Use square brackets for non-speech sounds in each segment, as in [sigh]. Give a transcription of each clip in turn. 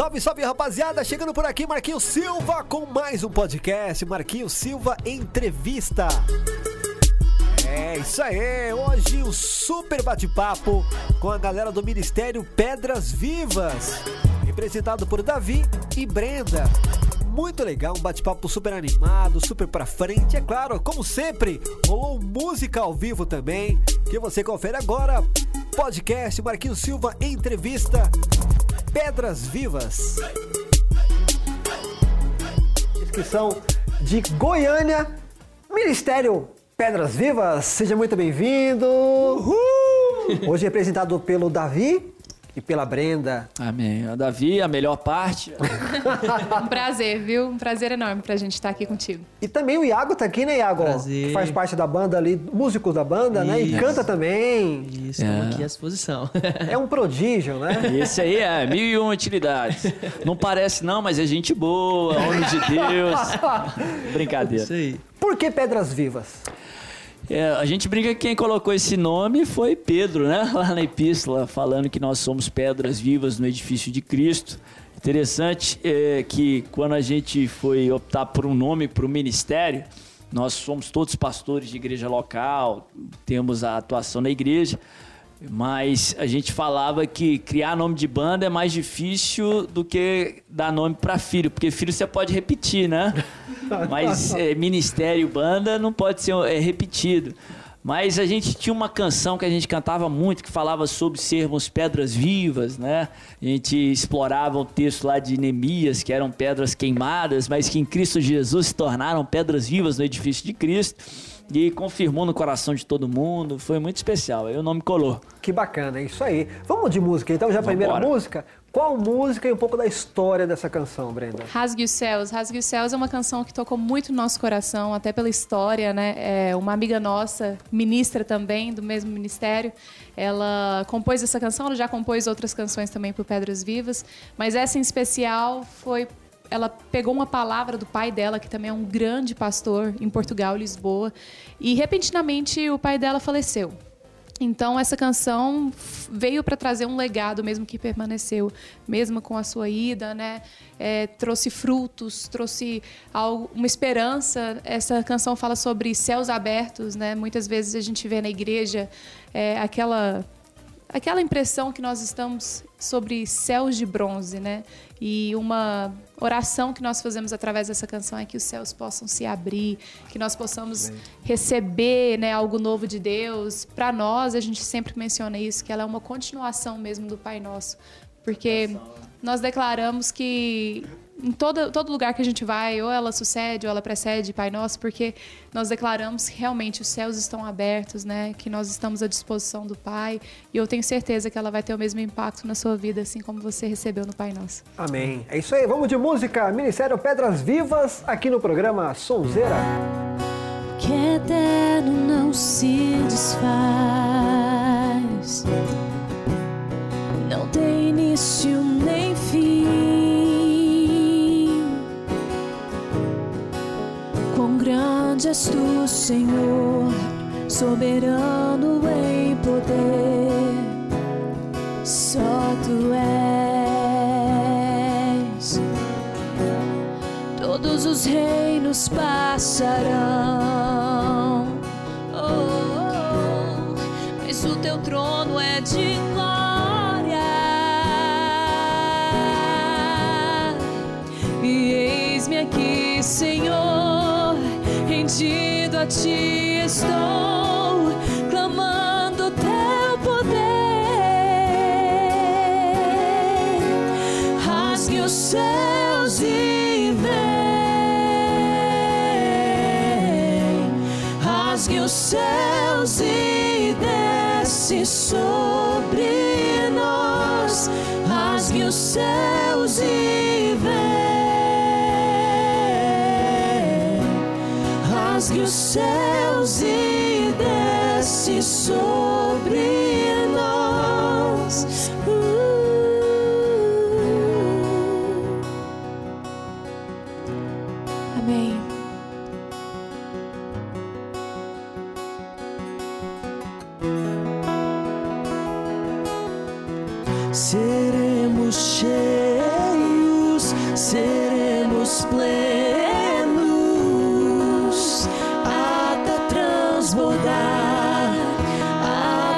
Salve, salve rapaziada, chegando por aqui Marquinhos Silva com mais um podcast, Marquinhos Silva Entrevista. É isso aí, hoje o um super bate-papo com a galera do Ministério Pedras Vivas, representado por Davi e Brenda. Muito legal, um bate-papo super animado, super pra frente. É claro, como sempre, rolou música ao vivo também, que você confere agora. Podcast Marquinhos Silva Entrevista Pedras Vivas. Inscrição de Goiânia, Ministério Pedras Vivas. Seja muito bem-vindo. Hoje representado pelo Davi e pela Brenda. Amém. A Davi, a melhor parte. [laughs] um prazer, viu? Um prazer enorme pra gente estar aqui contigo. E também o Iago tá aqui, né, Iago? Prazer. Que faz parte da banda ali, músico da banda, Isso. né? E canta também. Isso, estamos é. aqui à disposição. É um prodígio, né? [laughs] Esse aí é mil e uma utilidades. Não parece não, mas é gente boa, homem de Deus. [laughs] Brincadeira. Isso aí. Por que Pedras Vivas? É, a gente brinca que quem colocou esse nome foi Pedro, né? [laughs] Lá na epístola, falando que nós somos pedras vivas no edifício de Cristo. Interessante é que quando a gente foi optar por um nome para o ministério, nós somos todos pastores de igreja local, temos a atuação na igreja, mas a gente falava que criar nome de banda é mais difícil do que dar nome para filho, porque filho você pode repetir, né? [laughs] Mas é, ministério, banda, não pode ser é, repetido. Mas a gente tinha uma canção que a gente cantava muito, que falava sobre sermos pedras vivas, né? A gente explorava o texto lá de Neemias, que eram pedras queimadas, mas que em Cristo Jesus se tornaram pedras vivas no edifício de Cristo. E confirmou no coração de todo mundo, foi muito especial. Aí o nome colou. Que bacana, é isso aí. Vamos de música então, já a primeira música? Qual música e um pouco da história dessa canção, Brenda? Rasgue os Céus. Rasgue os Céus é uma canção que tocou muito no nosso coração, até pela história, né? É uma amiga nossa, ministra também, do mesmo ministério, ela compôs essa canção, ela já compôs outras canções também por Pedras Vivas, mas essa em especial foi ela pegou uma palavra do pai dela, que também é um grande pastor em Portugal, Lisboa, e repentinamente o pai dela faleceu. Então essa canção veio para trazer um legado mesmo que permaneceu, mesmo com a sua ida, né? É, trouxe frutos, trouxe algo, uma esperança. Essa canção fala sobre céus abertos, né? Muitas vezes a gente vê na igreja é, aquela aquela impressão que nós estamos sobre céus de bronze, né? E uma oração que nós fazemos através dessa canção é que os céus possam se abrir, que nós possamos Amém. receber né, algo novo de Deus. Para nós, a gente sempre menciona isso, que ela é uma continuação mesmo do Pai Nosso. Porque nós declaramos que em todo, todo lugar que a gente vai, ou ela sucede ou ela precede Pai Nosso, porque nós declaramos que realmente os céus estão abertos, né? Que nós estamos à disposição do Pai. E eu tenho certeza que ela vai ter o mesmo impacto na sua vida, assim como você recebeu no Pai Nosso. Amém. É isso aí, vamos de música. Ministério Pedras Vivas, aqui no programa Sonzeira. Que eterno não se desfaz, não tem início nem fim grande és tu, Senhor, soberano em poder. Só tu és. Todos os reinos passarão, ti estou, clamando teu poder. Rasgue os céus e vem, rasgue os céus e desce sobre nós, rasgue os céus e vem. Os céus e desce sobre nós. Amém. Seremos cheios seremos plenos transbordar,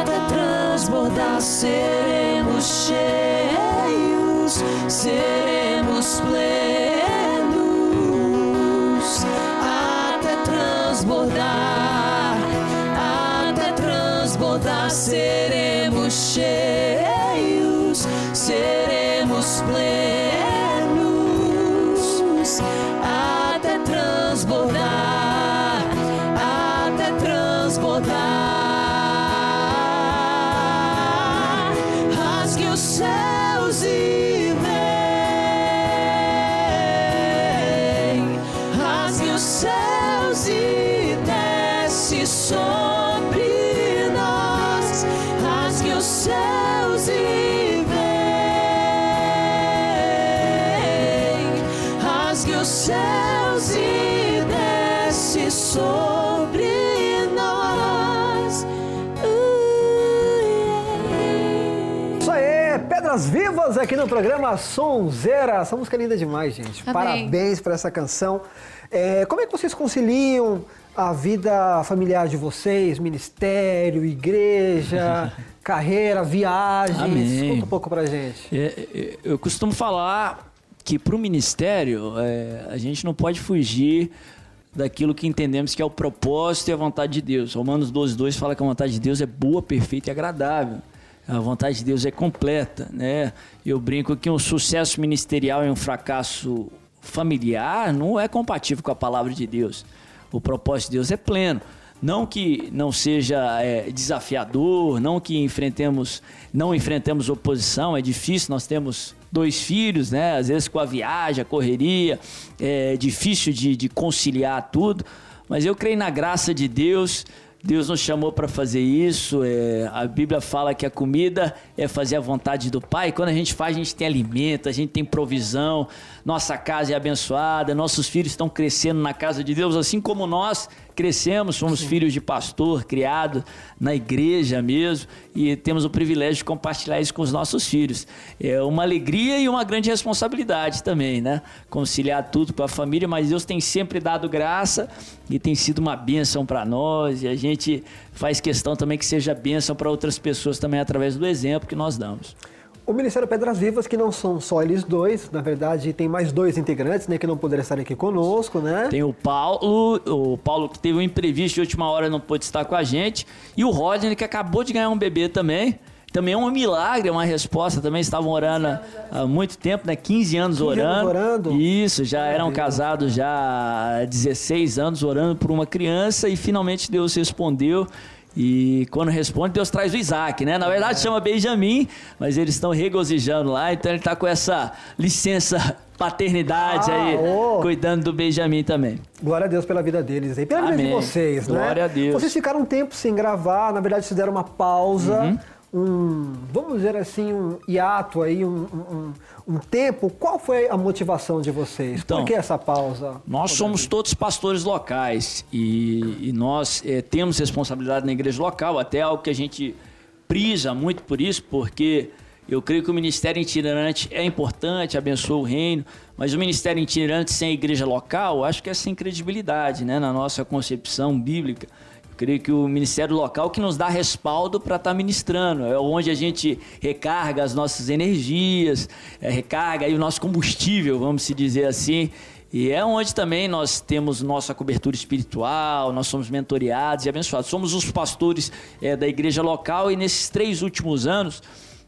até transbordar, seremos cheios, seremos plenos até transbordar, até transbordar, seremos transbordar. Rasgue os céus e vem, Aqui no programa Sonzeira. Essa música é linda demais, gente. Amém. Parabéns por essa canção. É, como é que vocês conciliam a vida familiar de vocês, ministério, igreja, [laughs] carreira, viagens? Amém. Conta um pouco pra gente. É, é, eu costumo falar que para o ministério é, a gente não pode fugir daquilo que entendemos que é o propósito e a vontade de Deus. Romanos 12, 2 fala que a vontade de Deus é boa, perfeita e agradável. A vontade de Deus é completa, né? Eu brinco que um sucesso ministerial e um fracasso familiar não é compatível com a palavra de Deus. O propósito de Deus é pleno. Não que não seja é, desafiador, não que enfrentemos, não enfrentemos oposição, é difícil, nós temos dois filhos, né? Às vezes com a viagem, a correria, é difícil de, de conciliar tudo, mas eu creio na graça de Deus. Deus nos chamou para fazer isso. é, a Bíblia fala que a comida é fazer a vontade do Pai. Quando a gente faz, a gente tem alimento, a gente tem provisão. Nossa casa é abençoada, nossos filhos estão crescendo na casa de Deus, assim como nós crescemos, somos filhos de pastor, criados na igreja mesmo, e temos o privilégio de compartilhar isso com os nossos filhos. É uma alegria e uma grande responsabilidade também, né? Conciliar tudo com a família, mas Deus tem sempre dado graça e tem sido uma bênção para nós, e a gente faz questão também que seja bênção para outras pessoas também através do exemplo que nós damos. O Ministério Pedras Vivas, que não são só eles dois, na verdade tem mais dois integrantes, né, que não poderam estar aqui conosco, né? Tem o Paulo, o Paulo que teve um imprevisto de última hora não pôde estar com a gente, e o Rodney que acabou de ganhar um bebê também. Também é um milagre, é uma resposta. Também estavam orando há- muito tempo, né? 15 anos 15 anos orando. orando? Isso, já eram casados já há 16 anos orando por uma criança e finalmente Deus respondeu. E quando responde, Deus traz o Isaac, né? Na verdade chama Benjamin, mas eles estão regozijando lá, então ele está com essa licença [laughs] paternidade Ah, aí, cuidando do Benjamin também. Glória a Deus pela vida deles aí, pela vida de Amém. vocês, né? Glória a Deus. Vocês ficaram um tempo sem gravar, na verdade vocês deram uma pausa, Uhum. Um, vamos dizer assim, um hiato aí, um, um- um- tempo. Qual foi a motivação de vocês? Então, Por que essa pausa? Nós somos todos pastores locais e, e nós eh, temos responsabilidade na igreja local, até algo que a gente prisa muito por isso, porque eu creio que o ministério itinerante é importante, abençoa o reino, mas o ministério itinerante sem a igreja local, acho que é sem credibilidade, né, na nossa concepção bíblica. Creio que o ministério local que nos dá respaldo para estar ministrando, é onde a gente recarga as nossas energias, é, recarga aí o nosso combustível, vamos se dizer assim, e é onde também nós temos nossa cobertura espiritual, nós somos mentoreados e abençoados. Somos os pastores eh, da igreja local e nesses três últimos anos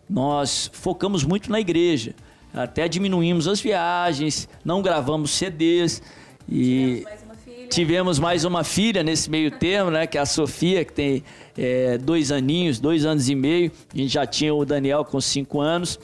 nós focamos muito na igreja. Até diminuímos as viagens, não gravamos CDs e tivemos mais uma filha nesse meio termo, né? Que é a Sofia, que tem eh, dois aninhos, dois anos e meio. A gente já tinha o Daniel com cinco anos.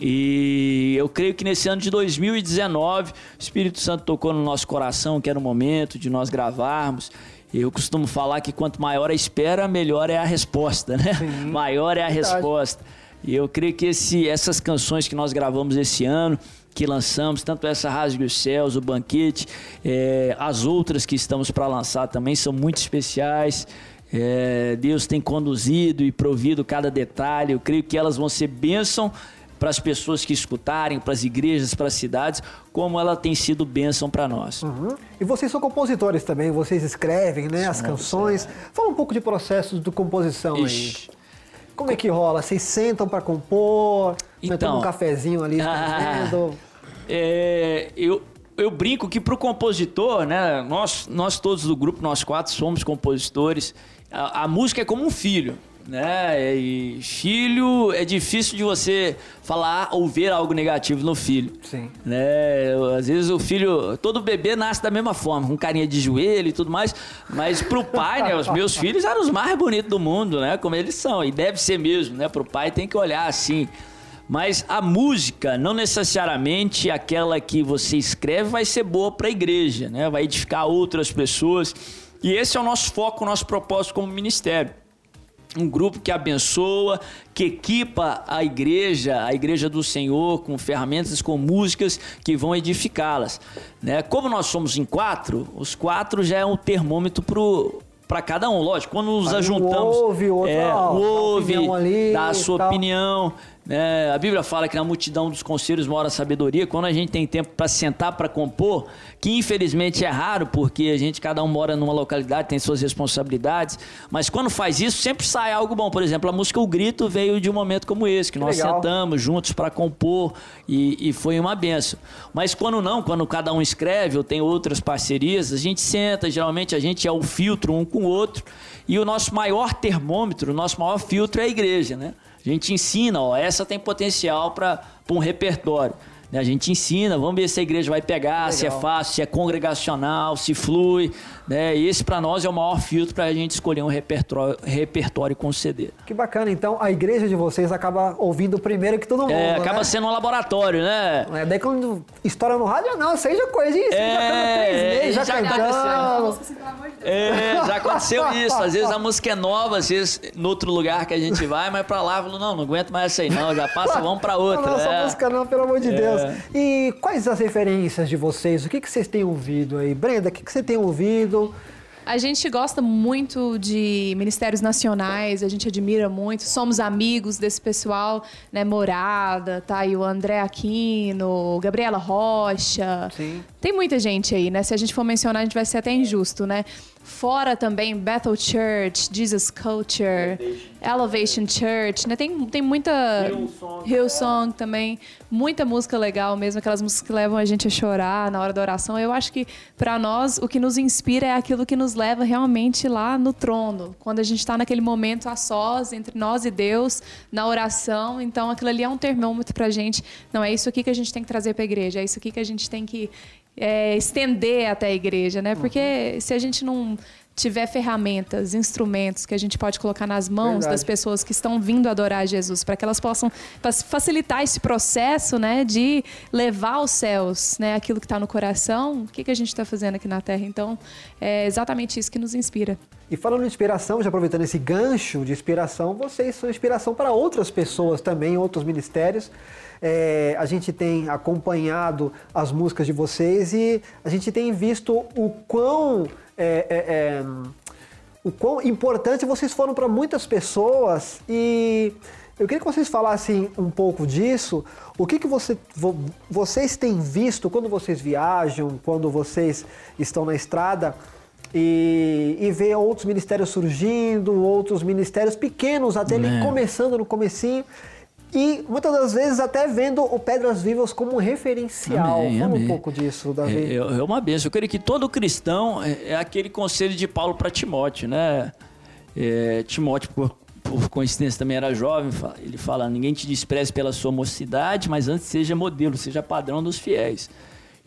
E eu creio que nesse ano de 2019, o Espírito Santo tocou no nosso coração, que era o momento de nós gravarmos. Eu costumo falar que quanto maior a espera, melhor é a resposta, né? [laughs] Maior é a Verdade. resposta. E eu creio que esse, essas canções que nós gravamos esse ano, que lançamos, tanto essa Rasgue os Céus, o Banquete, eh, as outras que estamos para lançar também são muito especiais. Eh, Deus tem conduzido e provido cada detalhe. Eu creio que elas vão ser bênção para as pessoas que escutarem, para as igrejas, para as cidades, como ela tem sido bênção para nós. Uhum. E vocês são compositores também, vocês escrevem né, as canções. É. Fala um pouco de processos de composição Ixi. aí. Como é que rola? Vocês sentam para compor, então, um cafezinho ali, ah, é, eu, eu brinco que para o compositor, né, nós, nós todos do grupo, nós quatro somos compositores, a, a música é como um filho né? E filho é difícil de você falar ou ver algo negativo no filho. Sim. Né? Às vezes o filho, todo bebê nasce da mesma forma, com carinha de joelho e tudo mais, mas pro pai, né, os meus filhos eram os mais bonitos do mundo, né? Como eles são, e deve ser mesmo, né? Pro pai tem que olhar assim. Mas a música, não necessariamente aquela que você escreve vai ser boa para a igreja, né? Vai edificar outras pessoas. E esse é o nosso foco, o nosso propósito como ministério um grupo que abençoa, que equipa a igreja, a igreja do Senhor, com ferramentas, com músicas que vão edificá-las. Né? Como nós somos em quatro, os quatro já é um termômetro para cada um. Lógico, quando nos Aí ajuntamos. Um ouve, outro, é, ó, ouve, dá a sua opinião. É, a Bíblia fala que na multidão dos conselhos mora a sabedoria. Quando a gente tem tempo para sentar para compor, que infelizmente é raro, porque a gente cada um mora numa localidade, tem suas responsabilidades, mas quando faz isso, sempre sai algo bom. Por exemplo, a música O Grito veio de um momento como esse, que, que nós legal. sentamos juntos para compor e, e, foi uma benção. Mas quando não, quando cada um escreve ou tem outras parcerias, a gente senta, geralmente a gente é o filtro um com o outro, e o nosso maior termômetro, o nosso maior filtro é a igreja, né? A gente ensina, ó, essa tem potencial para um repertório. Né? A gente ensina, vamos ver se a igreja vai pegar, Legal. se é fácil, se é congregacional, se flui. Né? E esse para nós é o maior filtro para a gente escolher um repertório, repertório e conceder. Que bacana, então a igreja de vocês acaba ouvindo primeiro que todo mundo. É, acaba né? sendo um laboratório, né? É, daí quando estoura no rádio, não, seja coisa isso, é, já três meses, já, já cantando. É, já aconteceu isso. Às vezes a música é nova, às vezes no outro lugar que a gente vai, mas para lá, falo, não, não aguento mais essa aí não, já passa, vamos para outra. Não, é. música não, pelo amor de é. Deus. E quais as referências de vocês? O que, que vocês têm ouvido aí? Brenda, o que, que você tem ouvido? A gente gosta muito de ministérios nacionais, a gente admira muito, somos amigos desse pessoal, né? Morada, tá aí o André Aquino, Gabriela Rocha. Sim. Tem muita gente aí, né? Se a gente for mencionar, a gente vai ser até injusto, né? Fora também Bethel Church, Jesus Culture, Elevation, Church, né? Tem, tem muita. Hillsong, também. Muita música legal mesmo, aquelas músicas que levam a gente a chorar na hora da oração. Eu acho que, para nós, o que nos inspira é aquilo que nos leva realmente lá no trono. Quando a gente está naquele momento a sós, entre nós e Deus, na oração. Então, aquilo ali é um termômetro pra gente. Não, é isso aqui que a gente tem que trazer pra igreja, é isso aqui que a gente tem que é, estender até a igreja, né? Porque uhum. se a gente não tiver ferramentas, instrumentos que a gente pode colocar nas mãos Verdade. das pessoas que estão vindo adorar Jesus, para que elas possam facilitar esse processo, né, de levar aos céus, né, aquilo que está no coração. O que, que a gente está fazendo aqui na Terra? Então, é exatamente isso que nos inspira. E falando de inspiração, já aproveitando esse gancho de inspiração, vocês são inspiração para outras pessoas também, outros ministérios. É, a gente tem acompanhado as músicas de vocês e a gente tem visto o quão, é, é, é o quão importante vocês foram para muitas pessoas e eu queria que vocês falassem um pouco disso. O que, que você, vocês têm visto quando vocês viajam, quando vocês estão na estrada e, e vê outros ministérios surgindo, outros ministérios pequenos, até ali começando no comecinho e muitas das vezes até vendo o Pedras Vivas como um referencial. Amém, Fala amém. um pouco disso, Davi. É, é, uma benção. Eu creio que todo cristão é, é aquele conselho de Paulo para Timóteo, né? É, Timóteo, por, por coincidência, também era jovem. Ele fala: ninguém te despreze pela sua mocidade, mas antes seja modelo, seja padrão dos fiéis.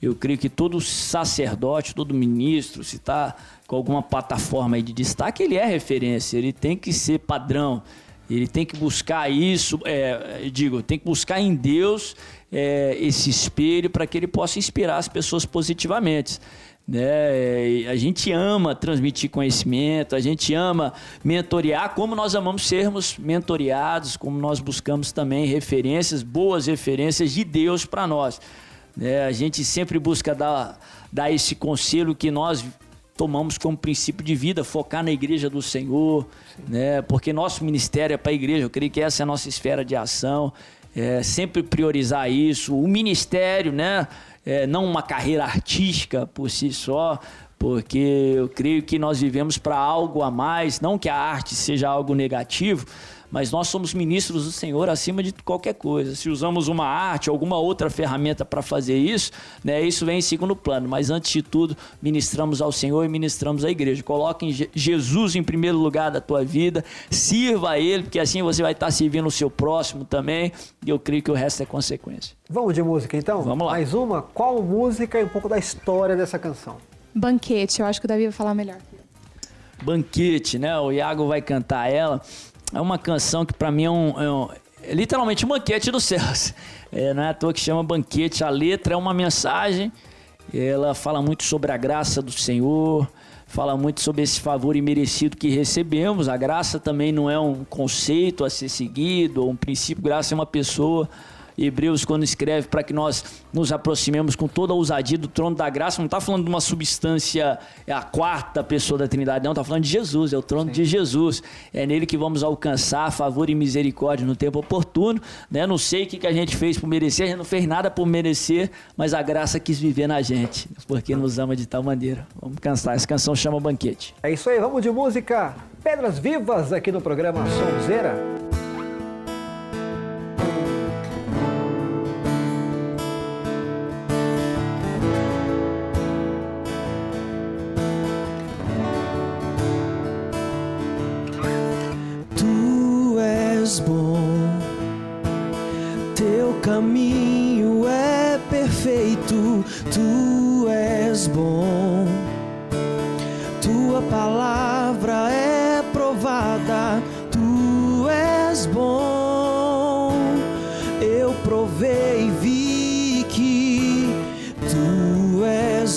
Eu creio que todo sacerdote, todo ministro, se está com alguma plataforma de destaque, ele é referência, ele tem que ser padrão. Ele tem que buscar isso, é, digo, tem que buscar em Deus é, esse espelho para que ele possa inspirar as pessoas positivamente. Né? A gente ama transmitir conhecimento, a gente ama mentorear, como nós amamos sermos mentoreados, como nós buscamos também referências, boas referências de Deus para nós. Né? A gente sempre busca dar, dar esse conselho que nós tomamos como princípio de vida, focar na igreja do Senhor, né? Porque nosso ministério é para a igreja, eu creio que essa é a nossa esfera de ação. é, sempre priorizar isso. O ministério, né? É, não uma carreira artística por si só, porque eu creio que nós vivemos para algo a mais, não que a arte seja algo negativo, mas nós somos ministros do Senhor acima de qualquer coisa. Se usamos uma arte, alguma outra ferramenta para fazer isso, né, isso vem em segundo plano. Mas antes de tudo, ministramos ao Senhor e ministramos à igreja. Coloque Jesus em primeiro lugar da tua vida, sirva a Ele, porque assim você vai estar servindo o seu próximo também. E eu creio que o resto é consequência. Vamos de música então? Vamos lá. Mais uma? Qual música e um pouco da história dessa canção? Banquete, eu acho que o Davi vai falar melhor. Banquete, né? O Iago vai cantar ela é uma canção que para mim é, um, é, um, é, literalmente um banquete dos céus. [laughs] É, não é à toa que chama banquete. A letra é uma mensagem, ela fala muito sobre a graça do Senhor, fala muito sobre esse favor imerecido que recebemos. A graça também não é um conceito a ser seguido, ou um princípio, graça é uma pessoa. Hebreus, quando escreve para que nós nos aproximemos com toda a ousadia do trono da graça, não está falando de uma substância, é a quarta pessoa da Trindade, não, está falando de Jesus, é o trono Sim. de Jesus. É nele que vamos alcançar favor e misericórdia no tempo oportuno. Né? Não sei o que, que a gente fez por merecer, a gente não fez nada por merecer, mas a graça quis viver na gente, porque nos ama de tal maneira. Vamos cansar, essa canção chama Banquete. É isso aí, vamos de música. Pedras Vivas aqui no programa Sonzeira.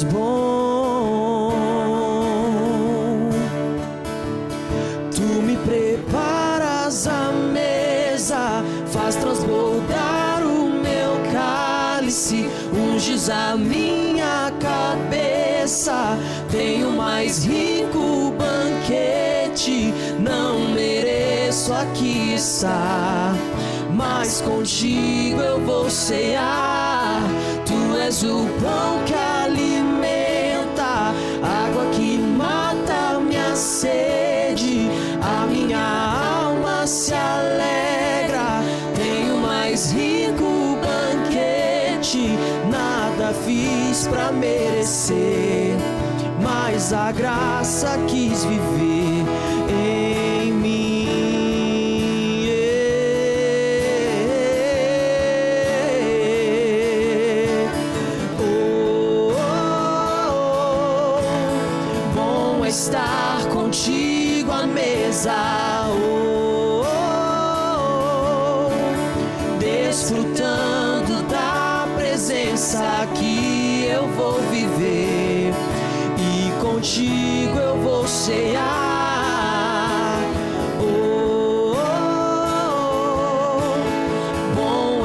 Bom. Tu me preparas a mesa, faz transbordar cálice, unges a minha cabeça. Tenho mais rico banquete, não mereço aqui estar. Mas contigo eu vou cear. Tu és o pão que nada fiz para merecer, mas a graça quis viver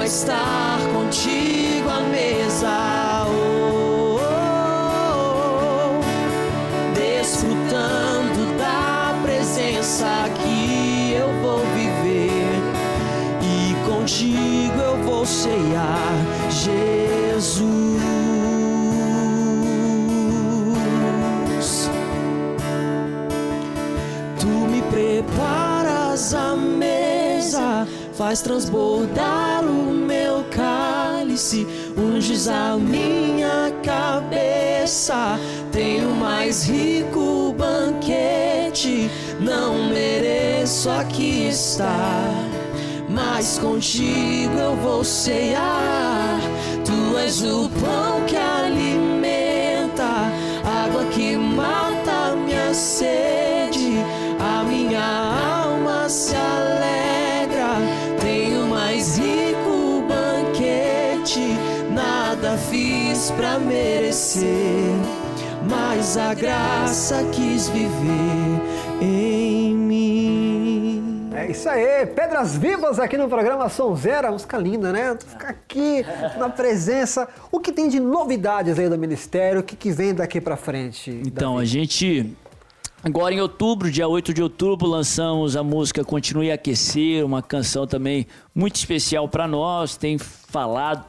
estar contigo à mesa. Faz transbordar o meu cálice, unges a minha cabeça. Tenho mais rico banquete, não mereço aqui estar mas contigo eu vou cear. Tu és o pão que alimenta, água que mata minha sede, fiz para merecer, mas a graça quis viver em mim. É isso aí, Pedras Vivas aqui no programa Sonzeira, música linda, né? Ficar aqui [laughs] na presença. O que tem de novidades aí do Ministério? O que, que vem daqui para frente? Então, Davi? a gente Agora em outubro, dia 8 de outubro, lançamos a música Continue a Aquecer, uma canção também muito especial para nós. Tem falado,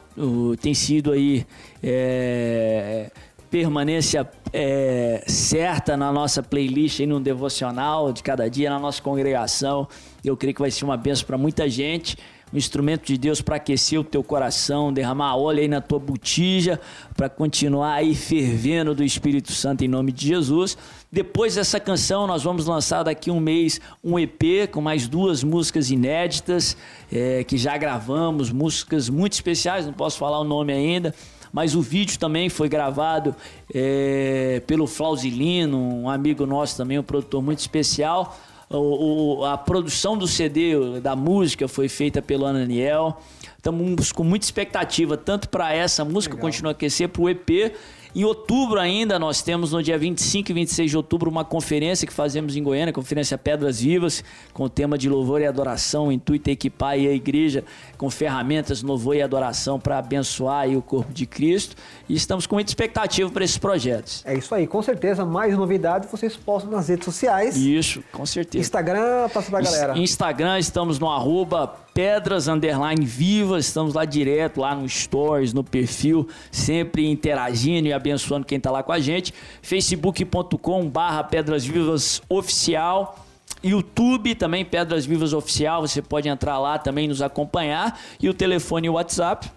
tem sido aí é, permanência é, certa na nossa playlist, aí no devocional de cada dia, na nossa congregação. Eu creio que vai ser uma benção para muita gente um instrumento de Deus para aquecer o teu coração, derramar óleo aí na tua botija, para continuar aí fervendo do Espírito Santo em nome de Jesus. Depois dessa canção, nós vamos lançar daqui um mês um EP com mais duas músicas inéditas é, que já gravamos, músicas muito especiais, não posso falar o nome ainda mas o vídeo também foi gravado é, pelo Flauzilino, um amigo nosso também, um produtor muito especial o, o, a produção do CD, da música, foi feita pelo Ananiel. Estamos com muita expectativa, tanto para essa música Legal. continuar a aquecer, para o EP em outubro ainda, nós temos no dia 25 e 26 de outubro uma conferência que fazemos em Goiânia, Conferência Pedras Vivas, com o tema de louvor e adoração, intuito é equipar a igreja com ferramentas louvor e adoração para abençoar o corpo de Cristo. E estamos com muita expectativa para esses projetos. É isso aí, com certeza, mais novidades vocês postam nas redes sociais. Isso, com certeza. Instagram, passa pra galera. Instagram, estamos no arroba Pedras Underline Vivas, estamos lá direto, lá no Stories, no perfil, sempre interagindo e abençoando quem está lá com a gente. facebook.com Pedras Vivas Oficial. YouTube também, Pedras Vivas Oficial, você pode entrar lá também nos acompanhar. E o telefone e o WhatsApp.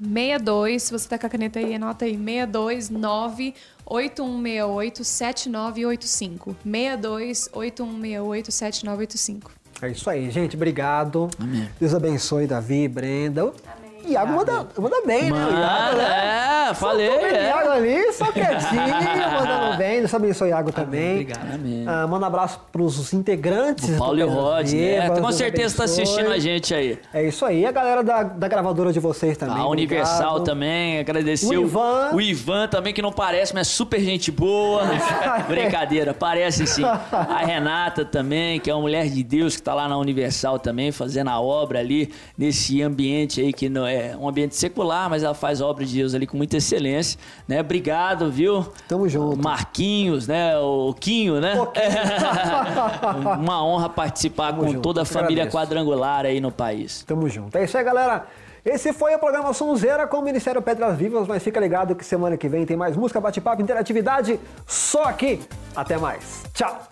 62, se você tá com a caneta aí, anota aí, 629 8168 7985. 62 8168 7985. É isso aí, gente. Obrigado. Amém. Deus abençoe Davi, Brenda. Amém. Iago manda, manda bem, manda, né? Iago, né? É, falei. É. Iago ali, só quietinho, [laughs] mandando bem. Deus abençoe Iago também. Obrigado. Amém. Ah, manda um abraço pros integrantes. O Paulo e o Rod, né? Com certeza está assistindo a gente aí. É isso aí. E a galera da, da gravadora de vocês também. A Universal obrigado. também. Agradecer o Ivan. O, o Ivan também, que não parece, mas é super gente boa. [laughs] Brincadeira, parece sim. A Renata também, que é uma mulher de Deus, que está lá na Universal também, fazendo a obra ali, nesse ambiente aí que não é é um ambiente secular, mas ela faz obra de Deus ali com muita excelência, né? Obrigado, viu? Tamo junto. Marquinhos, né? O Quinho, né? [laughs] Uma honra participar Tamo com junto. toda a família agradeço. quadrangular aí no país. Tamo junto. É isso aí, galera. Esse foi a programação Zera com o Ministério Pedras Vivas, mas fica ligado que semana que vem tem mais música, bate-papo, interatividade, só aqui. Até mais. Tchau.